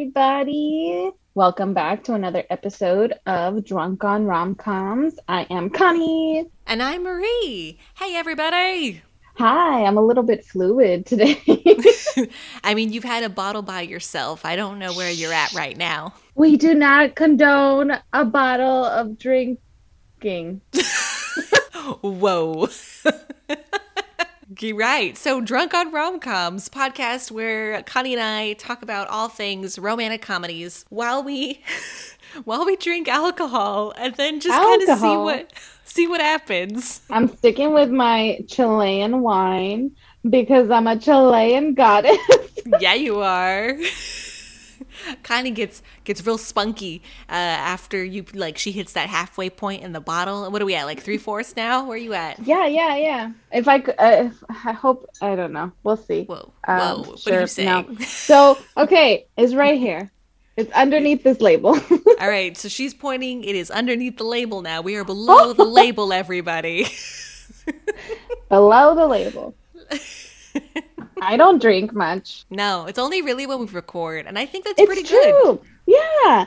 everybody. Welcome back to another episode of Drunk on Romcoms. I am Connie. And I'm Marie. Hey, everybody. Hi, I'm a little bit fluid today. I mean, you've had a bottle by yourself. I don't know where you're at right now. we do not condone a bottle of drinking. Whoa. Right. So, Drunk on Romcoms podcast where Connie and I talk about all things romantic comedies while we while we drink alcohol and then just kind of see what see what happens. I'm sticking with my Chilean wine because I'm a Chilean goddess. yeah, you are. kind of gets gets real spunky uh, after you like she hits that halfway point in the bottle. What are we at? Like three fourths now? Where are you at? yeah, yeah, yeah. If I could, uh, if, I hope, I don't know. We'll see. Whoa, Um, whoa! what are you saying? no. So, okay, it's right here. It's underneath this label. All right, so she's pointing. It is underneath the label now. We are below the label, everybody. Below the label. I don't drink much. no, it's only really when we record, and I think that's It's pretty good. true. Yeah.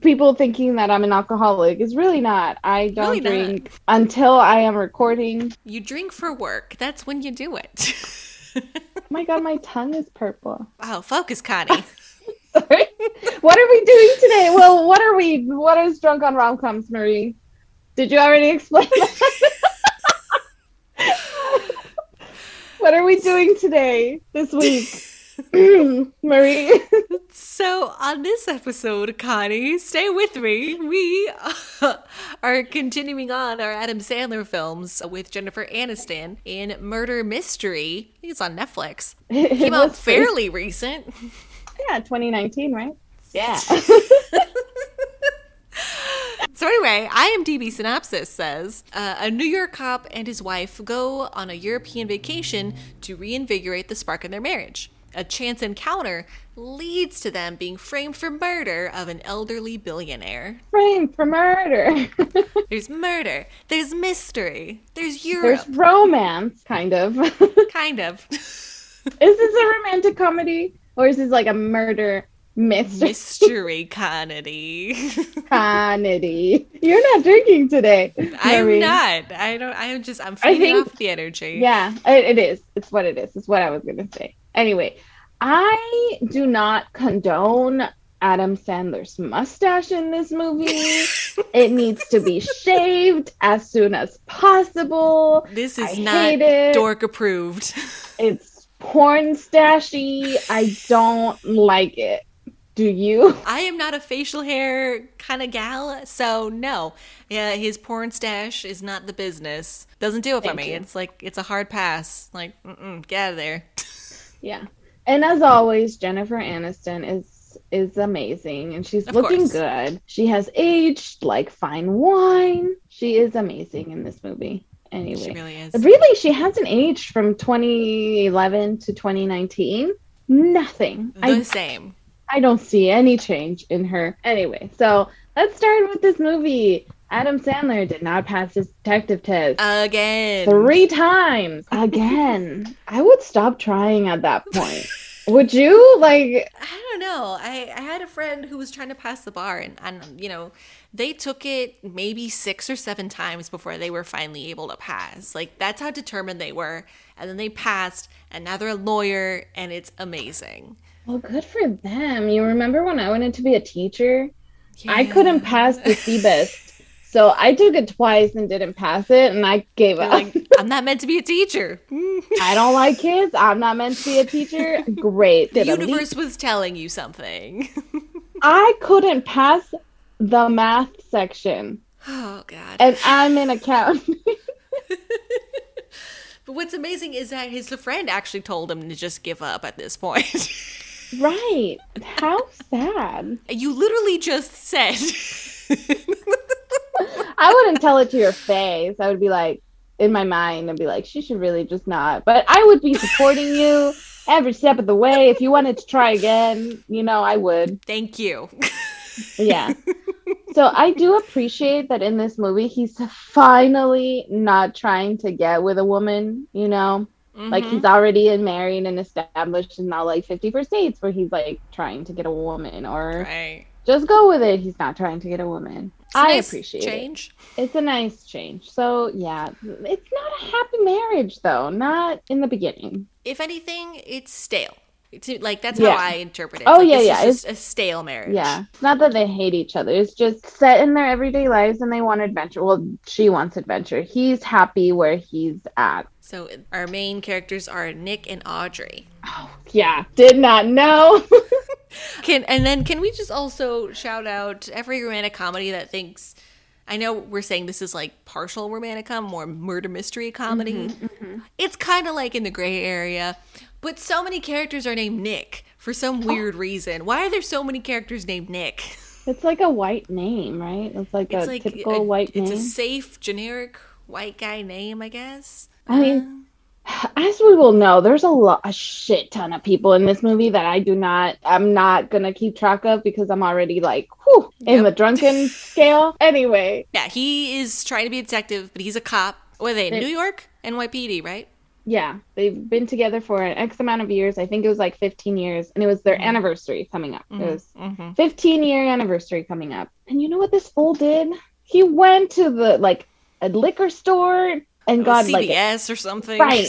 People thinking that I'm an alcoholic is really not. I don't Really not. drink until I am recording. You drink for work. That's when you do it. Oh my god, my tongue is purple. wow, focus, Connie. Sorry. What are we doing today? Well, what are we? What is drunk on rom coms, Marie? Did you already explain that? What are we doing today? This week, Marie. So, on this episode, Connie, stay with me. We are continuing on our Adam Sandler films with Jennifer Aniston in Murder Mystery. I think it's on Netflix. It Came out fairly recent. Yeah, 2019, right? Yeah. So, anyway, IMDb synopsis says uh, a New York cop and his wife go on a European vacation to reinvigorate the spark in their marriage. A chance encounter leads to them being framed for murder of an elderly billionaire. Framed for murder. There's murder. There's mystery. There's Europe. There's romance, kind of. kind of. Is this a romantic comedy or is this like a murder mystery mystery comedy? You're not drinking today. I'm Marie. not. I don't. I'm just. I'm feeding think- off the energy. Yeah, it, it is. It's what it is. It's what I was gonna say. Anyway, I do not condone Adam Sandler's mustache in this movie. it needs to be shaved as soon as possible. This is I not it. dork approved. It's porn stashy. I don't like it. Do you? I am not a facial hair kind of gal, so no. Yeah, his porn stash is not the business. Doesn't do it for Thank me. you. It's like it's a hard pass. Like, mm-mm, get out of there. Yeah. And as always, Jennifer Aniston is is amazing and she's Of looking course. good. She has aged like fine wine. She is amazing in this movie. Anyway. She really is. Really, she hasn't aged from 2011 to 2019. Nothing. The I, same. I don't see any change in her. Anyway, so let's start with this movie. Adam Sandler did not pass his detective test Again. three times again. I would stop trying at that point. Would you? Like, I don't know. I, I had a friend who was trying to pass the bar, and, and you know, they took it maybe six or seven times before they were finally able to pass. Like that's how determined they were, and then they passed, and now they're a lawyer, and it's amazing. Well, good for them. You remember when I wanted to be a teacher? I couldn't pass the CBEST. So I took it twice and didn't pass it, and I gave You're up. like, I'm not meant to be a teacher. I don't like kids. I'm not meant to be a teacher. Great. the Did at universe was telling you something. I couldn't pass the math section, oh God. and I'm in accounting. But what's amazing is that his friend actually told him to just give up at this point. Right. How sad. you literally just said. I wouldn't tell it to your face. I would be like, in my mind, I'd be like, she should really just not. But I would be supporting you every step of the way. If you wanted to try again, you know, I would. Thank you. Yeah. so I do appreciate that in this movie, he's finally not trying to get with a woman, you know? Like Mhm. he's already married and established and now like 50 first dates where he's like trying to get a woman or right. just go with it. He's not trying to get a woman. It's I nice appreciate it. change. It's a nice change. So yeah, it's not a happy marriage though. Not in the beginning. If anything, it's stale. It's like that's Yeah. how I interpret it. Oh, Like, yeah, yeah, just a stale marriage. Yeah, it's not that they hate each other. It's just set in their everyday lives and they want adventure. Well, she wants adventure. He's happy where he's at. So our main characters are Nick and Audrey. Oh yeah, did not know. Can and then can we just also shout out every romantic comedy that thinks I know we're saying this is like partial romantic comedy, more murder mystery comedy. Mm-hmm, mm-hmm. It's kind of like in the gray area, but so many characters are named Nick for some oh. weird reason. Why are there so many characters named Nick? it's like a white name, right? It's like It's a like typical a- white It's name. a safe, generic white guy name, I guess. I mean, as we will know, there's a lot, a shit ton of people in this movie that I do not, I'm not gonna keep track of because I'm already like, whew, in Yep. the drunken scale. Anyway, yeah, he is trying to be a detective, but he's a cop. Were they? They- New York NYPD, right? yeah, they've been together for an X amount of years. I think it was like 15 years, and it was their anniversary coming up. It was Mm-hmm. 15 year anniversary coming up. And you know what this fool did? He went to the like a liquor store and got like a- or something. Right.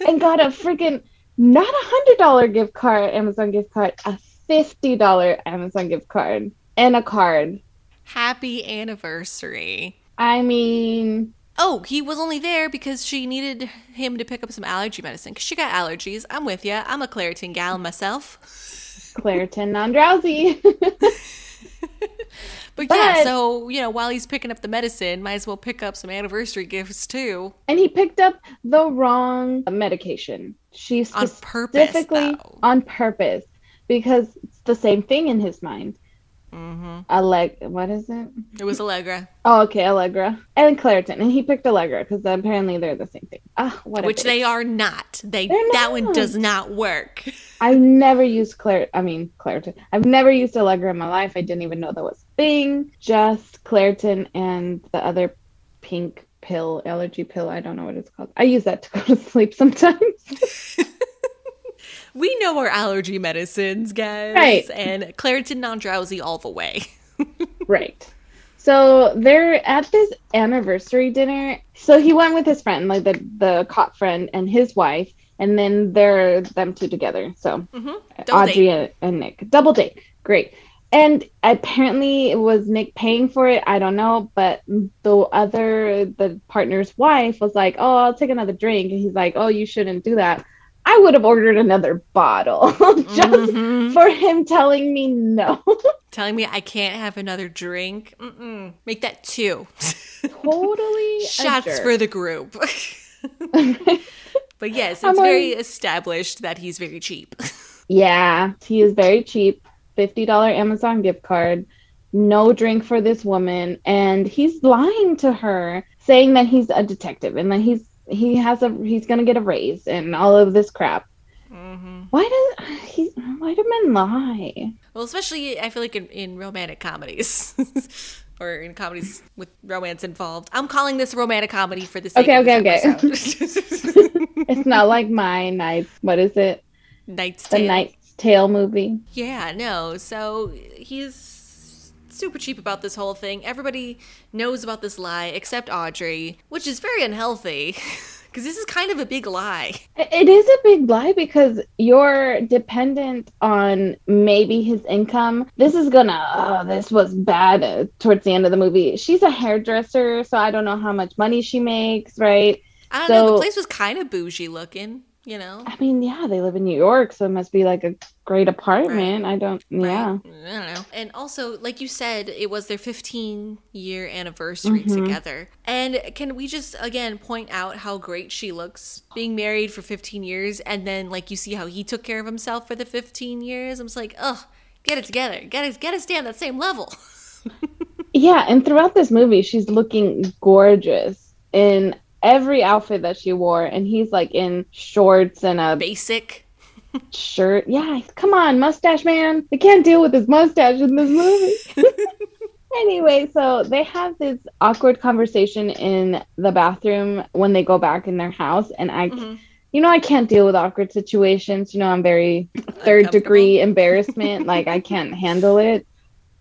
and got a freaking not a hundred dollar gift card, Amazon gift card, a fifty dollar Amazon gift card, and a card. Happy anniversary. I mean, Oh, he was only there because she needed him to pick up some allergy medicine because she got allergies. I'm with you. I'm a Claritin gal myself. Claritin non drowsy. But, yeah, so, you know, while he's picking up the medicine, might as well pick up some anniversary gifts too. and he picked up the wrong medication. She On purpose, specifically though. on purpose because it's the same thing in his mind. Hmm Alleg, what is it? It was Allegra, Oh, okay, Allegra and Claritin, and he picked Allegra because apparently they're the same thing. Ah, what which they are not. They They're That one does not work. I've never used Claire. I mean Claritin. I've never used Allegra in my life. I didn't even know that was a thing. Just Claritin and the other pink pill, allergy pill. I don't know what it's called. I use that to go to sleep sometimes. We know our allergy medicines, guys. Right. And Claritin non drowsy all the way. right. So they're at this anniversary dinner. So he went with his friend, like the the cop friend and his wife, and then they're them two together. So hmm Audrey and, and Nick. Double date. Great. And apparently it was Nick paying for it. I don't know. But the other, the partner's wife was like, oh, I'll take another drink. And he's like, oh, you shouldn't do that. I would have ordered another bottle just Mhm. for him telling me no. Telling me I can't have another drink. Mm-mm. Make that two. totally. Shots for the group. but yes, I'm it's like- very established that he's very cheap. Yeah, he is very cheap. $50 Amazon gift card. No drink for this woman. And he's lying to her, saying that he's a detective and that he's he has a he's gonna get a raise and all of this crap. hmm Why does he why do men lie? Well, especially I feel like in, in romantic comedies. Or in comedies with romance involved. I'm calling this a romantic comedy for the sake Okay, okay, okay. It's not like my night what is it? Knight's The Tale. Knight's Tale movie. Yeah, no. So he's super cheap about this whole thing. Everybody knows about this lie except Audrey, which is very unhealthy because this is kind of a big lie. It is a big lie because you're dependent on maybe his income. This is gonna, oh, this was bad uh, towards the end of the movie. She's a hairdresser, so I don't know how much money she makes, right? I don't know. The place was kind of bougie looking, you know. I mean, yeah, they live in New York, so it must be like a great apartment. I don't, yeah. I don't know. And also, like you said, it was their 15 year anniversary Mhm. together. And can we just again point out how great she looks being married for 15 years and then like you see how he took care of himself for the 15 years? I'm just like, ugh, get it together. Get it get us stay on that same level. Yeah, and throughout this movie, she's looking gorgeous in every outfit that she wore, and he's like in shorts and a Basic. shirt. Yeah, come on, mustache man. I can't deal with his mustache in this movie. anyway, so they have this awkward conversation in the bathroom when they go back in their house, and I Mhm. you know, I can't deal with awkward situations. You know, I'm very third degree embarrassment. like I can't handle it.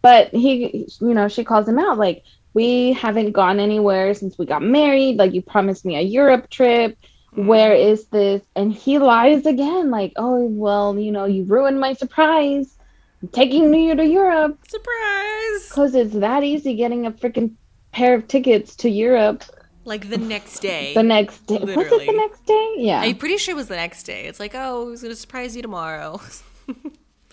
But he, you know, she calls him out like, we haven't gone anywhere since we got married. Like you promised me a Europe trip. Mm-hmm. Where is this? And he lies again, like, oh, well, you know, you ruined my surprise. I'm taking you to Europe. Surprise! Because it's that easy getting a freaking pair of tickets to Europe Like the next day. the next day. Was it the next day? Yeah. I'm pretty sure it was the next day. It's like, oh, he's gonna surprise you tomorrow.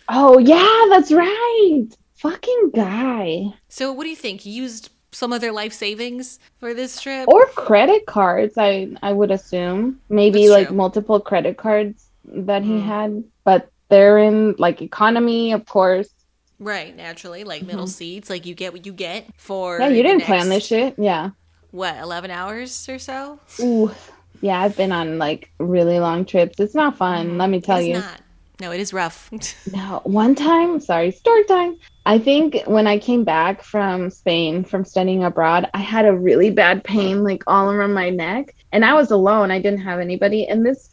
Oh, yeah, that's right. Fucking guy. so, what do you think? He used some of their life savings for this trip? Or credit cards, I I would assume. Maybe That's like true. multiple credit cards that he Mm. had, but they're in like economy, of course. right, naturally, like middle seats. Like you get what you get for. Mm-hmm. Yeah, you didn't plan this shit. Yeah. What, 11 hours or so? Ooh. Yeah, I've been on like really long trips. It's not fun, let me tell It's you. not. No, it is rough. No, one time, sorry, story time. I think when I came back from Spain from studying abroad, I had a really bad pain like all around my neck, and I was alone. I didn't have anybody, and this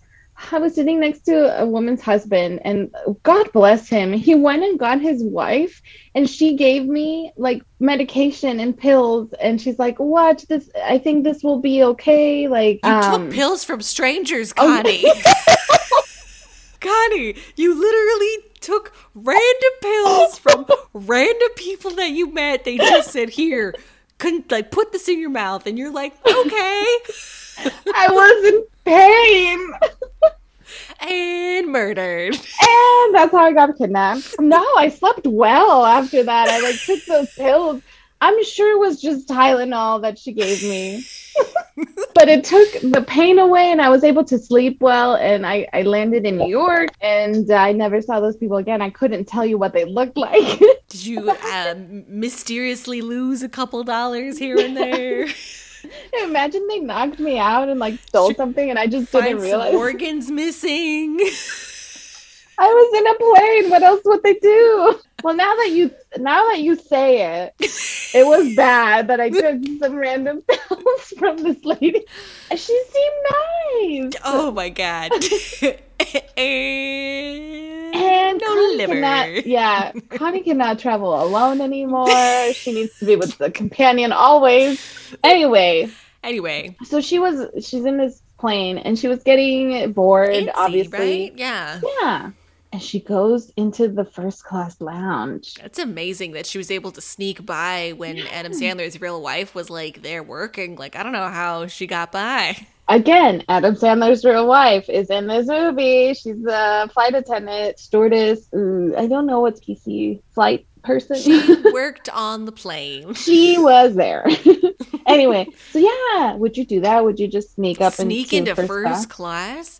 I was sitting next to a woman's husband, and God bless him. He went and got his wife, and she gave me like medication and pills, and she's like, "Watch this. I think this will be okay." Like, You um, took pills from strangers, oh, Connie. Connie, you literally took random pills from random people that you met. They just said, "Here, couldn't like put this in your mouth," and you're like, "Okay," I was in pain. and murdered. And that's how I got kidnapped. No, I slept well after that. I like took those pills. I'm sure it was just Tylenol that she gave me. But it took the pain away and I was able to sleep well and I, I landed in New York and I never saw those people again. I couldn't tell you what they looked like. Did you um, mysteriously lose a couple dollars here and there? Imagine they knocked me out and like stole something and I just Find didn't realize. organs missing. I was in a plane. What else would they do? Well, now that you now that you say it, it was bad that I took some random pills from this lady. She seemed nice. Oh my god. and And no Connie liver. cannot, yeah, Connie cannot travel alone anymore. She needs to be with the companion always. Anyway, Anyway, so she was she's in this plane and she was getting bored, Antsy, obviously. right? Yeah. Yeah. And she goes into the first class lounge. It's amazing that she was able to sneak by when Adam Sandler's real wife was like there working. Like, I don't know how she got by. Again, Adam Sandler's real wife is in this movie. She's a flight attendant, stewardess. Ooh, I don't know what's PC flight person. She worked on the plane. she was there. anyway, so yeah, would you do that? Would you just sneak up and Sneak into, into first, first class? class?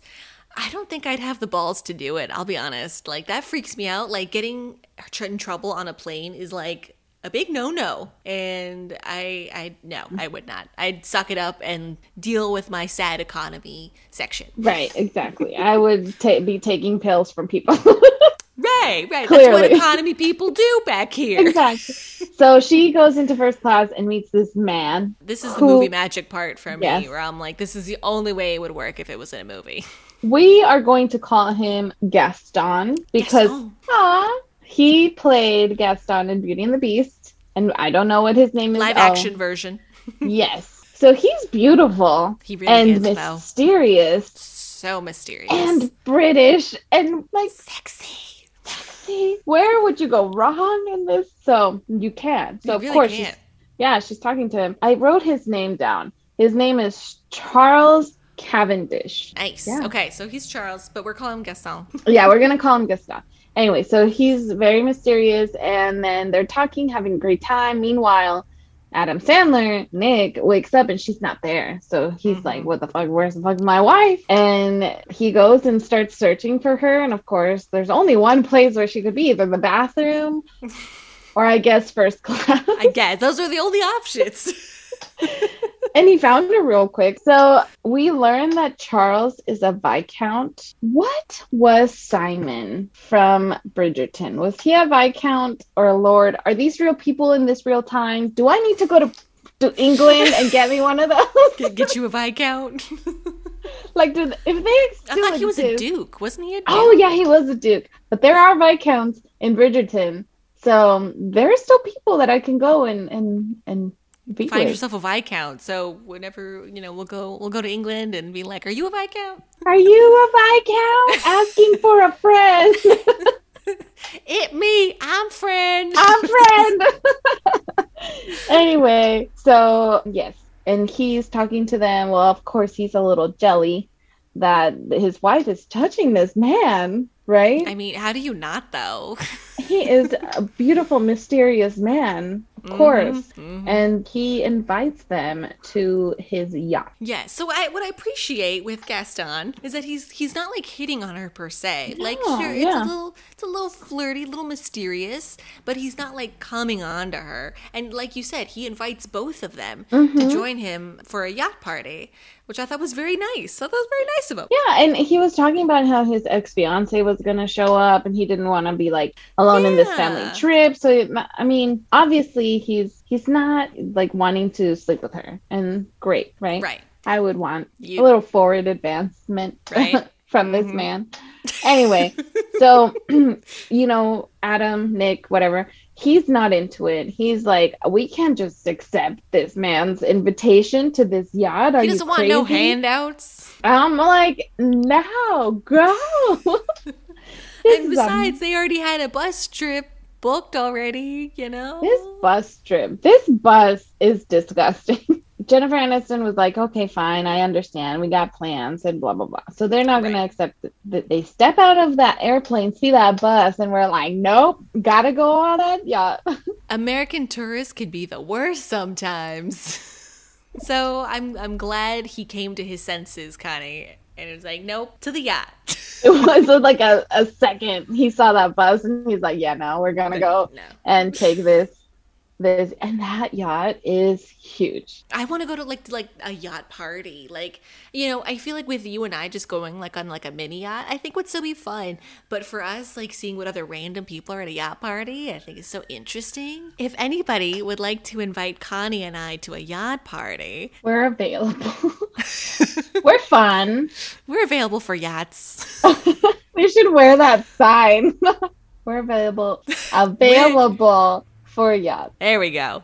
I don't think I'd have the balls to do it. I'll be honest. Like, that freaks me out. Like, getting in trouble on a plane is like a big no-no and i i no mm-hmm. i would not i'd suck it up and deal with my sad economy section Right, exactly. I would ta- be taking pills from people. right right that's what Clearly. economy people do back here exactly. So she goes into first class and meets this man. this is the movie magic part for me Yes. where i'm like this is the only way it would work if it was in a movie We are going to call him Gaston because Gaston. aw, he played Gaston in Beauty and the Beast, and I don't know what his name is. live Oh, action version yes. So he's beautiful He really and is, though. mysterious so mysterious and British and like sexy see where would you go wrong in this? So you can. So You of really course, can't. she's, yeah, she's talking to him. I wrote his name down. His name is Charles Cavendish. nice Yeah. okay so he's charles but we're calling him gaston yeah, we're gonna call him Gaston. Anyway, so he's very mysterious, and then they're talking, having a great time. Meanwhile, Adam Sandler, Nick, wakes up and she's not there. So he's Mhm. like, "What the fuck? Where's the fuck my wife?" And he goes and starts searching for her. And of course, there's only one place where she could be: either the bathroom, or I guess first class. i guess those are the only options and he found her real quick. So we learned that Charles is a viscount. What was Simon from Bridgerton? Was he a viscount or a lord? Are these real people in this real time? Do I need to go to to England and get me one of those? get, get you a viscount like, did, if they I thought he was a duke, wasn't he? A oh, duke? Oh yeah, he was a duke. But there are viscounts in Bridgerton, so there are still people that I can go and and and be Find with. yourself a viscount. So whenever you know, we'll go, we'll go to England and be like, "Are you a viscount?" Are you a viscount asking for a friend? It me. I'm friend. I'm friend. anyway, so yes, and he's talking to them. Well, of course, he's a little jelly that his wife is touching this man, right? I mean, how do you not though? he is a beautiful, mysterious man, of course. Mhm. And he invites them to his yacht. Yeah. So I, what I appreciate with Gaston is that he's he's not like hitting on her per se. like No, sure, it's yeah. a little it's a little flirty, a little mysterious, but he's not like coming on to her. And like you said, he invites both of them Mm-hmm. to join him for a yacht party, which I thought was very nice. I thought was very nice of him. Yeah, and he was talking about how his ex fiance was going to show up and he didn't want to be like alone in this family trip. So, it, I mean, obviously, he's he's not like wanting to sleep with her. And great, right? Right. I would want You- a little forward advancement Right. from this Mhm. man. Anyway, so you know, Adam, Nick, whatever, he's not into it. He's like, we can't just accept this man's invitation to this yacht. Are He you doesn't want no crazy?" handouts. I'm like, no, go. And is a- besides, they already had a bus trip booked already, you know? this bus trip, this bus is disgusting. Jennifer Aniston was like, okay, fine, I understand. We got plans and blah, blah, blah. So they're not going to accept that- they step out of that airplane, see that bus, and we're like, nope, gotta go on that Yeah. American tourists can be the worst sometimes. so I'm I'm glad he came to his senses, Connie, and it was like, nope, to the yacht. it was like a, a second. He saw that bus and he's like, yeah, no, we're going to go No. and take this. This and that yacht is huge. I want to go to like like a yacht party. Like, you know, I feel like with you and I just going like on like a mini yacht, I think would still be fun. But for us, like seeing what other random people are at a yacht party, I think is so interesting. If anybody would like to invite Connie and I to a yacht party, We're available. we're fun. we're available for yachts. We should wear that sign. we're available. Available for yachts. There we go.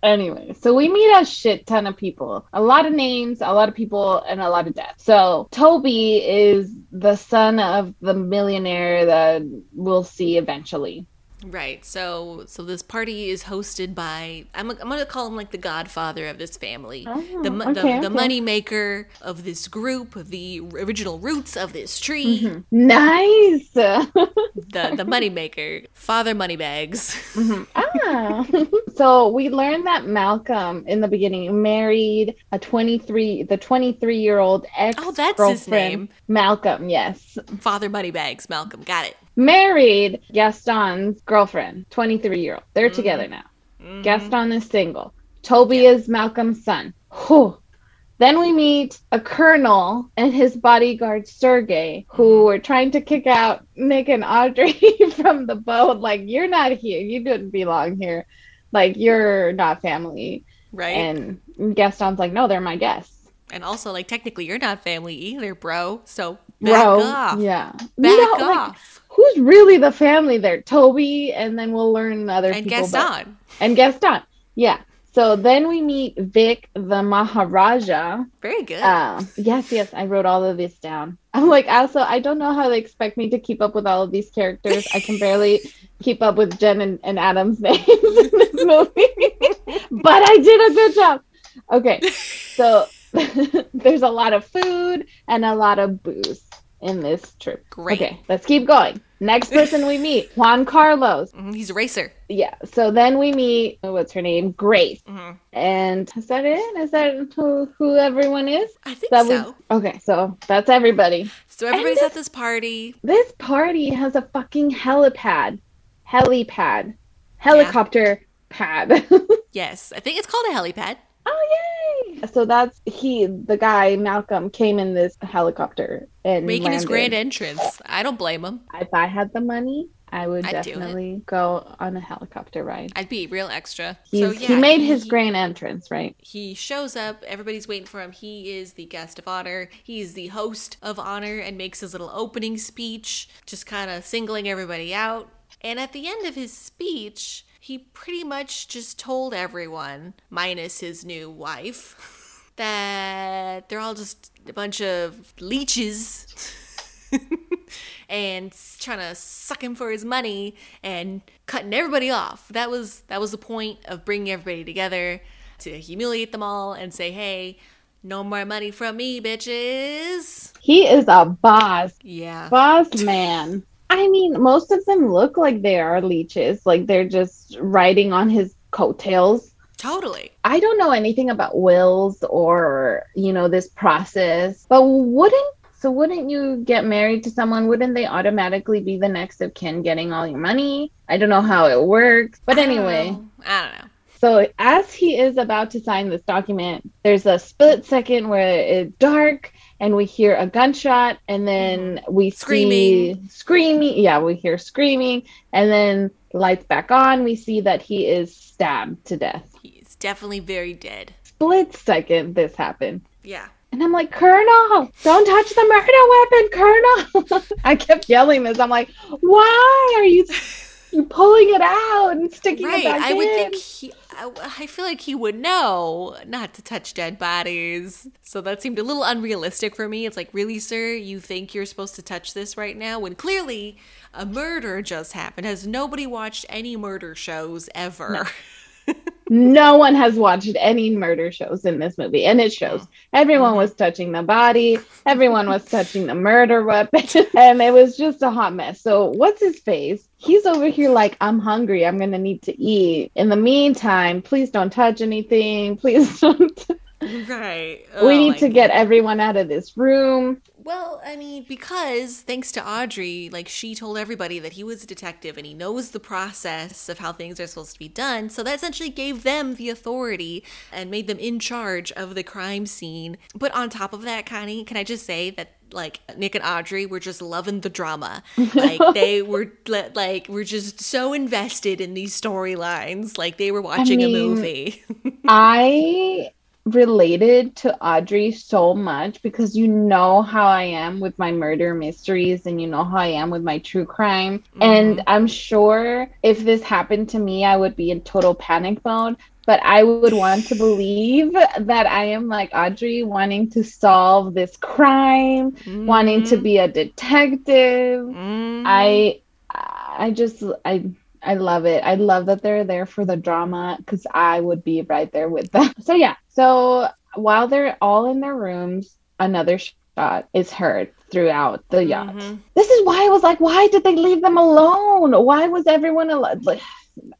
Anyway, so we meet a shit ton of people. A lot of names, a lot of people, and a lot of death. So Toby is the son of the millionaire that we'll see eventually. Right. So so this party is hosted by I'm, I'm going to call him like the godfather of this family. Oh, the, okay, the, the money maker of this group, the original roots of this tree, Mm-hmm. Nice. the the money maker, Father Moneybags. ah. so we learned that Malcolm in the beginning married a 23 the 23 year old ex Oh, that's his name. Malcolm, yes. Father Moneybags, Malcolm. Got it. Married Gaston's girlfriend, 23 year old. Mm-hmm. They're together now. Gaston is single. Toby is Malcolm's son. Whew. Then we meet a colonel and his bodyguard Sergey, Mm-hmm. who were trying to kick out Nick and Audrey from the boat. Like, you're not here. You didn't belong here. Like, you're not family. Right. And Gaston's like, no, they're my guests. And also, like, technically, you're not family either, bro. So back Bro, off. yeah, Back No, like, off. Who's really the family there? Toby, and then we'll learn other and people. but- Gaston. and Gaston. Yeah. So then we meet Vic the Maharaja. Very good. Uh, yes, yes, I wrote all of this down. I'm like, also, I don't know how they expect me to keep up with all of these characters. I can barely keep up with Jen and, and Adam's names in this movie, but I did a good job. Okay, so there's a lot of food and a lot of booze in this trip. Great. Okay, let's keep going. Next person we meet, Juan Carlos. Mhm, He's a racer. Yeah. So then we meet what's her name, Grace, Mhm. and is that it? Is that who who everyone is? I think That so. we okay. So that's everybody. So everybody's this- at this party. This party has a fucking helipad, helipad, helicopter pad. Yes, I think it's called a helipad. Oh yay! So that's he, the guy Malcolm, came in this helicopter and Making his grand entrance. I don't blame him. If I had the money, I would I'd definitely go on a helicopter ride. I'd be real extra. He's, so yeah, he made his grand entrance, right? he shows up everybody's waiting for him he is the guest of honor he's the host of honor and makes his little opening speech just kind of singling everybody out and at the end of his speech he pretty much just told everyone minus his new wife that they're all just a bunch of leeches and trying to suck him for his money and cutting everybody off. That was that was the point of bringing everybody together to humiliate them all and say, "Hey, no more money from me, bitches." He is a boss, Yeah. boss man. I mean, most of them look like they are leeches, like they're just riding on his coattails. Totally. I don't know anything about wills or, you know, this process, but wouldn't so wouldn't you get married to someone? Wouldn't they automatically be the next of kin getting all your money? I don't know how it works. But anyway, oh, I don't know. I don't know. So as he is about to sign this document, there's a split second where it's dark and we hear a gunshot and then mm-hmm. we Screaming. see screaming. Yeah, we hear screaming and then lights back on. We see that he is stabbed to death. He's definitely very dead. Split second this happened. Yeah. And I'm like, Colonel, don't touch the murder weapon, Colonel. I kept yelling this. I'm like, why are you you pulling it out and sticking Right. it back in. I would think he I, I feel like he would know not to touch dead bodies. So that seemed a little unrealistic for me. It's like, really, sir, you think you're supposed to touch this right now when clearly a murder just happened? Has nobody watched any murder shows ever? no one has watched any murder shows in this movie, and it shows. Everyone mm-hmm. was touching the body, everyone was touching the murder weapon, and it was just a hot mess. So, what's his face? He's over here like, I'm hungry. I'm gonna need to eat. In the meantime, please don't touch anything. Please don't. right. we Oh need my to get everyone out of this room. Well, I mean, because thanks to Audrey, like she told everybody that he was a detective and he knows the process of how things are supposed to be done. So that essentially gave them the authority and made them in charge of the crime scene. But on top of that, Connie, can I just say that like Nick and Audrey were just loving the drama. Like they were like were just so invested in these storylines. Like they were watching a mean, movie. I related to Audrey so much because you know how I am with my murder mysteries and you know how I am with my true crime. And I'm sure if this happened to me, I would be in total panic mode. But I would want to believe that I am like Audrey, wanting to solve this crime, wanting to be a detective. Mm. I I just I I love it. I love that they're there for the drama because I would be right there with them. So yeah. So while they're all in their rooms, another shot is heard throughout the yacht. Mhm. This is why I was like, why did they leave them alone? Why was everyone alone? Like,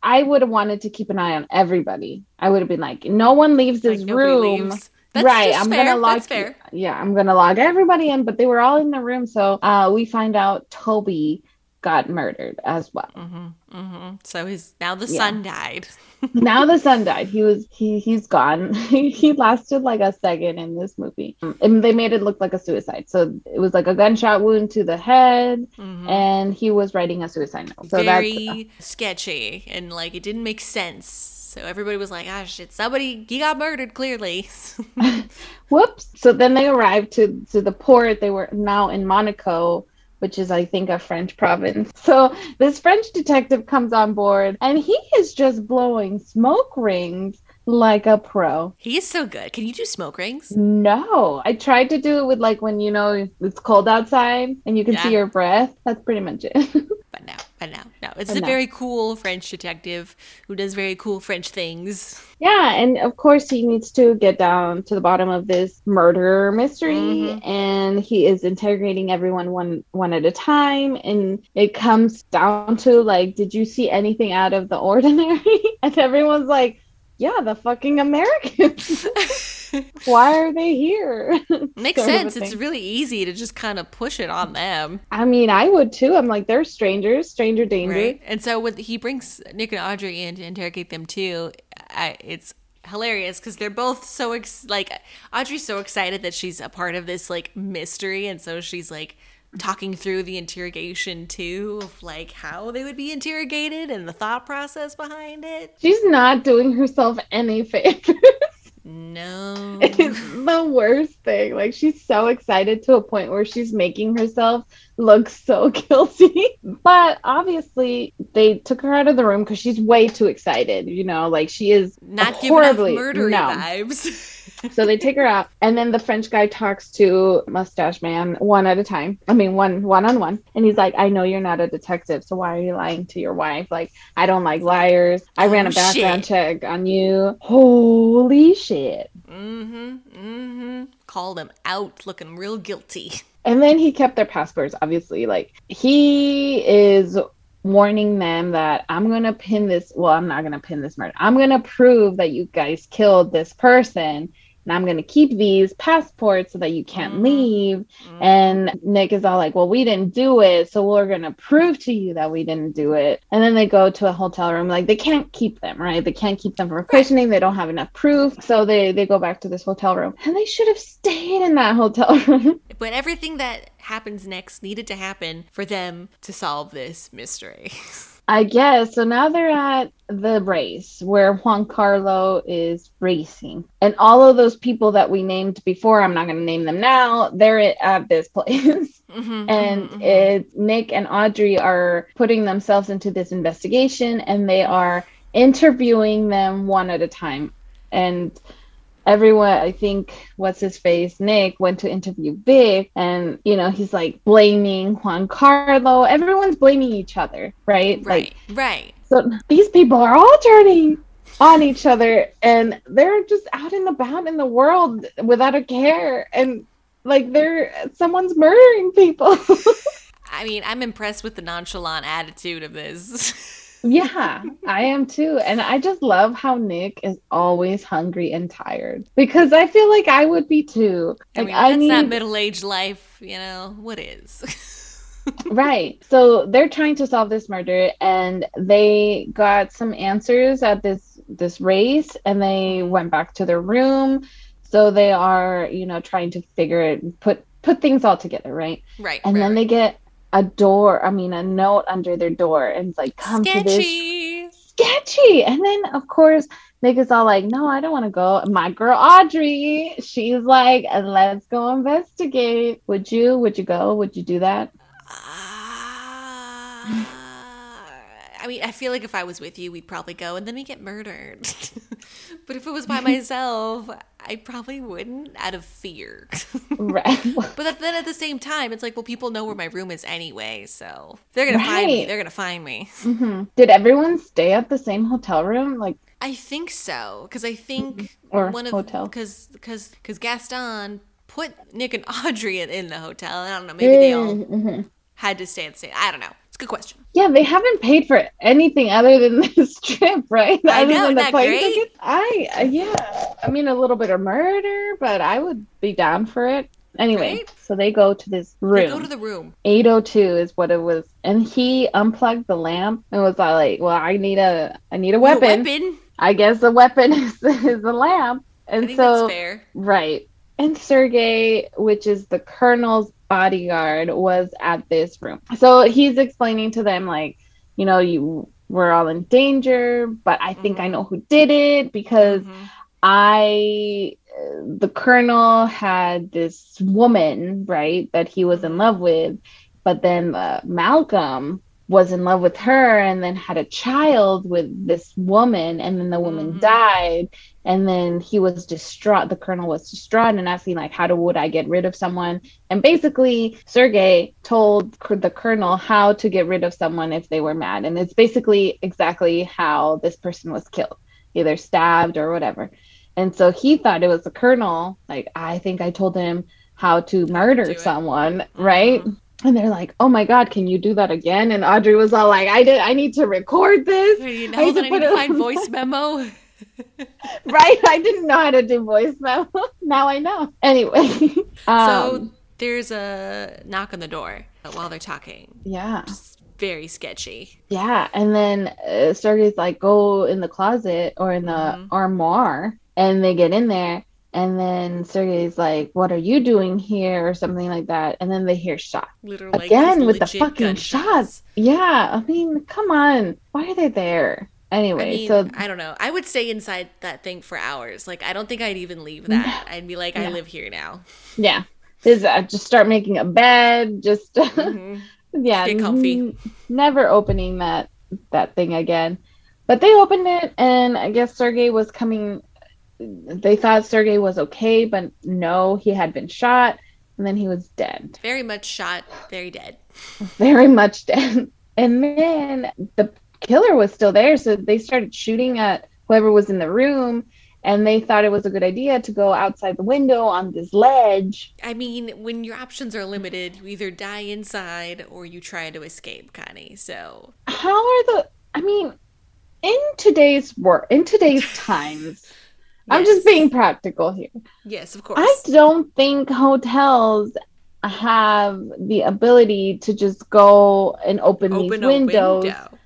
I would have wanted to keep an eye on everybody. I would have been like, no one leaves this Like, room. leaves. That's right, I'm fair. gonna log. Yeah, I'm gonna log everybody in, but they were all in the room, so uh, we find out Toby got murdered as well. hmm So his now the Yeah. son died. now the son died. He was he he's gone. he lasted like a second in this movie, and they made it look like a suicide. So it was like a gunshot wound to the head, and he was writing a suicide note. So that's Very sketchy and like it didn't make sense. So everybody was like, "Ah, shit! Somebody he got murdered clearly." whoops. So then they arrived to to the port. They were now in Monaco, which is I think a French province. So this French detective comes on board, and he is just blowing smoke rings like a pro. He's so good. Can you do smoke rings? No, I tried to do it with like when you know it's cold outside and you can see your breath. That's pretty much it. But no, but no, no. It's But a no. very cool French detective who does very cool French things. yeah, and of course he needs to get down to the bottom of this murder mystery, mm-hmm. and he is interrogating everyone one one at a time, and it comes down to like, did you see anything out of the ordinary? and everyone's like, yeah, the fucking Americans. Why are they here? Makes Sort of a sense. It's really easy to just kind of push it on them. I mean, I would too. I'm like, they're strangers, stranger danger. Right. And so when he brings Nick and Audrey in to interrogate them too, I, it's hilarious because they're both so ex- like Audrey's so excited that she's a part of this like mystery, and so she's like talking through the interrogation too of like how they would be interrogated and the thought process behind it. She's not doing herself any favors. No. it's the worst thing. Like she's so excited to a point where she's making herself look so guilty. But obviously they took her out of the room because she's way too excited. You know, like she is Not horribly murdery no. vibes. so they take her out and then the french guy talks to mustache man one at a time i mean one one on one and he's like i know you're not a detective so why are you lying to your wife like i don't like liars i ran a Oh, background shit. check on you holy shit mm-hmm. Mm-hmm. Called them out looking real guilty. and then he kept their passports obviously. Like he is warning them that i'm gonna pin this well i'm not gonna pin this murder. I'm gonna prove that you guys killed this person and i'm gonna keep these passports so that you can't Mhm. leave. And nick is all like well we didn't do it so we're gonna prove to you that we didn't do it. And then they go to a hotel room like they can't keep them right? They can't keep them from questioning. They don't have enough proof. So they they go back to this hotel room. And they should have stayed in that hotel room. But everything that happens next needed to happen for them to solve this mystery. I guess. So now they're at the race where Juan Carlo is racing. And all of those people that we named before, I'm not going to name them now, they're at this place. Mhm, and mhm, mhm. it's Nick and Audrey are putting themselves into this investigation and they are interviewing them one at a time. And everyone i think what's his face nick went to interview vic and you know he's like blaming juan carlo everyone's blaming each other right like right, right. so these people are all turning on each other and they're just out and about in the world without a care and like they're someone's murdering people I mean, I'm impressed with the nonchalant attitude of this. yeah i am too and i just love how nick is always hungry and tired because i feel like i would be too I like mean, i, need not middle-aged life, you know. What is? right so they're trying to solve this murder and they got some answers at this this race and they went back to their room so they are you know trying to figure it put put things all together right right. and right, then right. they get a door i mean a note under their door and it's like come to this sketchy. sketchy and then of course Nick is all like, no, I don't want to go. My girl Audrey, she's like, let's go investigate. Would you? Would you go? Would you do that? Ah, I mean, I feel like if I was with you, we'd probably go and then we get murdered. but if it was by myself, I probably wouldn't out of fear. Right. but then at the same time, it's like, well, people know where my room is anyway, so they're gonna find me. They're gonna find me. hmm Did everyone stay at the same hotel room? Like, I think so because I think Or one of hotel. because because because Gaston put Nick and Audrey in, in the hotel. I don't know, maybe they all Mhm. had to stay at the same. I don't know. A good question. yeah, they haven't paid for anything other than this trip, right? I other know, than the that plane tickets. I, uh, yeah. I mean, a little bit of murder, but I would be down for it. Anyway, Right? so they go to this They room. go to the room. 802 is what it was and he unplugged the lamp and was all like well i need a i need a With a weapon, weapon. i guess the weapon is, is the lamp and so right and sergey which is the colonel's bodyguard was at this room so he's explaining to them like you know you we're all in danger but i think i Mhm. know who did it because Mhm. I, the colonel had this woman, right, that he was in love with, but then uh, Malcolm was in love with her and then had a child with this woman, and then the woman Mhm. died, and then he was distraught. The colonel was distraught and asking, like, how do, would I get rid of someone? And basically, Sergey told the colonel how to get rid of someone if they were mad, and it's basically exactly how this person was killed either stabbed or whatever. And so he thought it was the colonel. Like, I think I told him how to murder it. someone, right? Mhm. And they're like, "Oh my god, can you do that again?" And Audrey was all like, "I did. I need to record this, I need to I put need to find voice memo. Right? I didn't know how to do voice memo. now I know. Anyway, so um, there's a knock on the door while they're talking. yeah, It's very sketchy. yeah. And then uh, Sergey's like, "Go in the closet or in the Mhm. armoire," and they get in there. And then Sergey's like, What are you doing here? or something like that. And then they hear shots. Literally, Again with the fucking gunshots. shots. Yeah. I mean, come on. Why are they there? I Anyway, mean, so I don't know. I would stay inside that thing for hours. Like, I don't think I'd even leave that. I'd be like, I live here now. yeah. This, uh, just start making a bed. Just Mhm. yeah, Get comfy. n- never opening that that thing again. But they opened it, and I guess Sergey was coming. They thought Sergey was okay, but no, he had been shot, and then he was dead, Very much shot, very dead. very much dead. And then the killer was still there, so they started shooting at whoever was in the room, and they thought it was a good idea to go outside the window on this ledge. I mean, when your options are limited, you either die inside or you try to escape, Connie. So, How are the? I mean, in today's work, in today's times. I'm just being practical here. Yes, of course. I don't think hotels have the ability to just go and open, Open these windows window.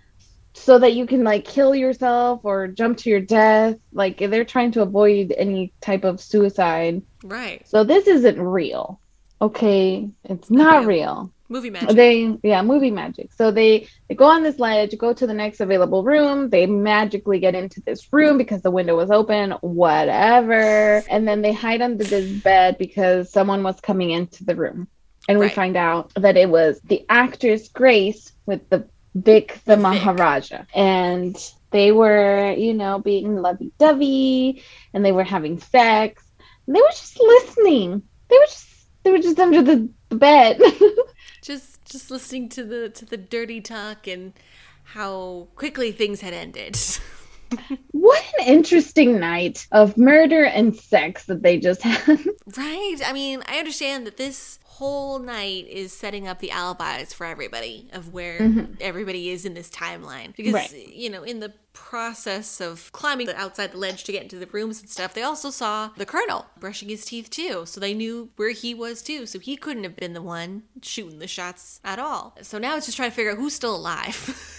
So that you can like kill yourself or jump to your death. Like they're trying to avoid any type of suicide. Right. So this isn't real. Okay, it's not real. real. Movie magic. They yeah, movie magic. So they they go on this ledge, go to the next available room. They magically get into this room because the window was open, whatever. And then they hide under this bed because someone was coming into the room. And we Right. find out that it was the actress Grace with the Vic the Vic. Maharaja. And they were, you know, being lovey dovey and they were having sex. And they were just listening. They were just they were just under the, the bed. just just listening to the to the dirty talk and how quickly things had ended. What an interesting night of murder and sex that they just had. right? I mean, I understand that this whole night is setting up the alibis for everybody of where everybody is in this timeline. Because, Mm-hmm. Right. you know, in the process of climbing outside the ledge to get into the rooms and stuff, they also saw the colonel brushing his teeth too. So they knew where he was too. So he couldn't have been the one shooting the shots at all. So now it's just trying to figure out who's still alive.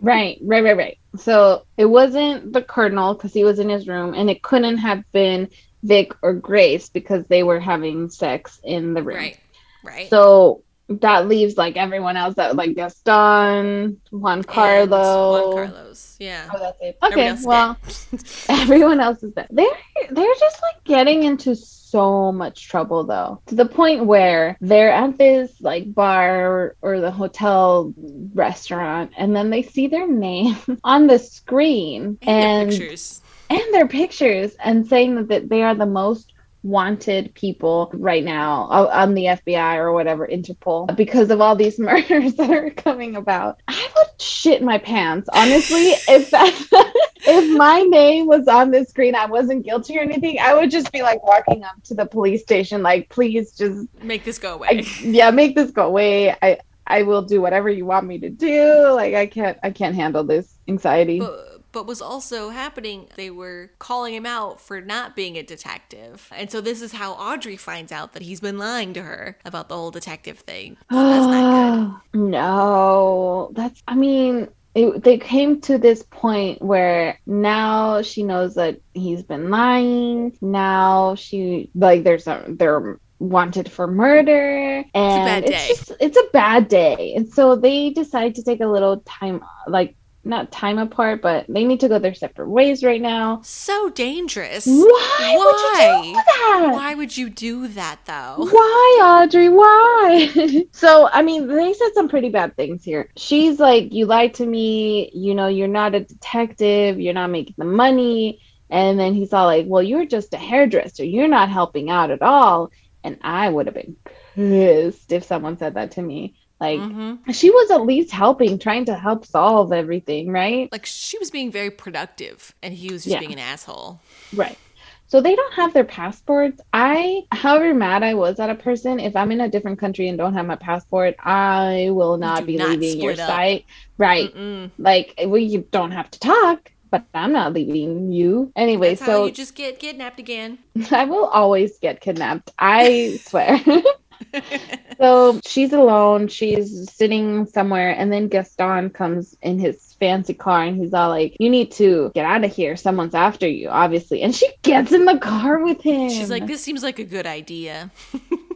right, right, right, right. So it wasn't the colonel because he was in his room, and it couldn't have been Vic or Grace because they were having sex in the room. right. Right. So that leaves like everyone else that like Gaston, Juan And Carlo. Juan Carlos. Yeah. Oh, that's it. Everyone Okay, is well, everyone else is dead. They're they're just like getting into so much trouble though, to the point where they're at this like bar or, the hotel restaurant, and then they see their name on the screen and, and pictures. and their pictures, and saying that they are the most wanted people right now on the FBI or whatever Interpol because of all these murders that are coming about. I would shit my pants honestly if that if my name was on the screen I wasn't guilty or anything I would just be like walking up to the police station like please just Make this go away. I, yeah make this go away I I will do whatever you want me to do like I can't I can't handle this anxiety. but, but was also happening they were calling him out for not being a detective and so this is how audrey finds out that he's been lying to her about the whole detective thing so that's not good no, that's. I mean, it, they came to this point where now she knows that he's been lying. Now she like there's a they're wanted for murder, and bad it's just it's a bad day. And so they decide to take a little time, like not time apart, but they need to go their separate ways right now. so dangerous Why, would you do Why? that? why would you do that though Why, Audrey? Why? so, I mean, they said some pretty bad things here. She's like, You lied to me. You know, you're not a detective. You're not making the money. And then he's all like, Well, you're just a hairdresser. You're not helping out at all. And I would have been pissed if someone said that to me. Like, Mhm. she was at least helping, trying to help solve everything, right? like she was being very productive and he was just Yeah. being an asshole Right. So they don't have their passports. I, however mad I was at a person, if I'm in a different country and don't have my passport, I will not be not leaving your up. site. Right. Mm-mm. Like, well, you don't have to talk, but I'm not leaving you. Anyway, that's how so you just get kidnapped again I will always get kidnapped. I swear. so she's alone. She's sitting somewhere, and then Gaston comes in his fancy car, and he's all like, "You need to get out of here. Someone's after you, obviously." And she gets in the car with him. She's like, "This seems like a good idea."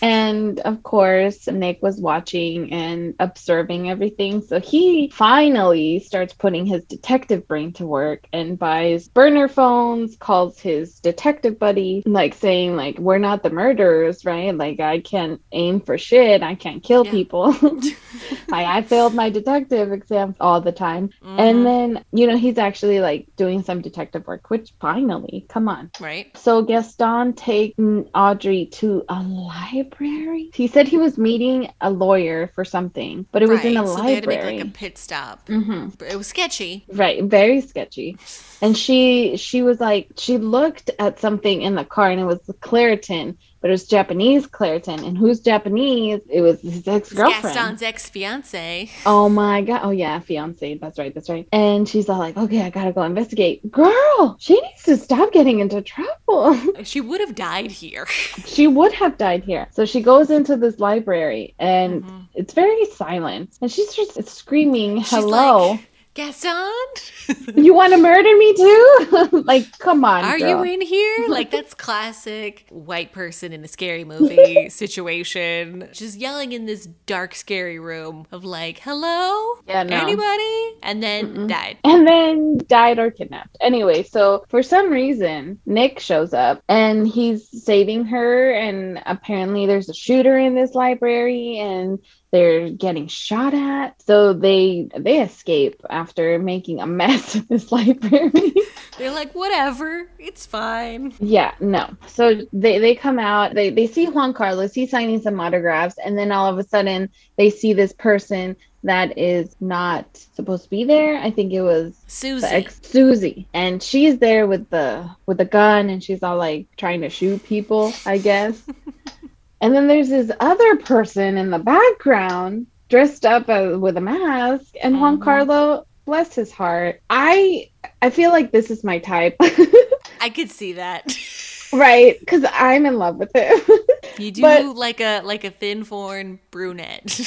And of course, Nick was watching and observing everything. So he finally starts putting his detective brain to work and buys burner phones, calls his detective buddy, like saying, like, we're not the murderers, right? Like I can't aim for shit. I can't kill yeah. people. I, I failed my detective exam all the time. Mm-hmm. And then, you know, he's actually like doing some detective work, which finally, come on. Right. So Gaston takes Audrey to a library library? He said he was meeting a lawyer for something, but it was in a so library. They had to make like a pit stop. Mm-hmm. It was sketchy. Right, very sketchy. And she she was like she looked at something in the car and it was the Claritin but it was Japanese Claritin. And who's Japanese? It was his ex girlfriend. Gaston's ex fiance. Oh my God. Oh, yeah, fiance. That's right. That's right. And she's all like, okay, I gotta go investigate. Girl, she needs to stop getting into trouble. She would have died here. she would have died here. So she goes into this library and mm-hmm. it's very silent. And she's just screaming, hello. Like, Gaston? you want to murder me too? like, come on. Are girl. you in here? Like, that's classic white person in a scary movie situation. Just yelling in this dark, scary room of like, hello? Yeah, no. Anybody? And then Mm-mm. died. And then died or kidnapped. Anyway, so for some reason, Nick shows up and he's saving her. And apparently, there's a shooter in this library. And they're getting shot at so they they escape after making a mess of this library they're like whatever it's fine yeah no so they they come out they they see juan carlos he's signing some autographs and then all of a sudden they see this person that is not supposed to be there. I think it was Susie. Ex- Susie, and she's there with the with a gun, and she's all like trying to shoot people, I guess. And then there's this other person in the background dressed up as, with a mask, and mm-hmm. Juan Carlo, bless his heart. I I feel like this is my type. I could see that. right, because I'm in love with him. you do but, like a like a thin foreign brunette.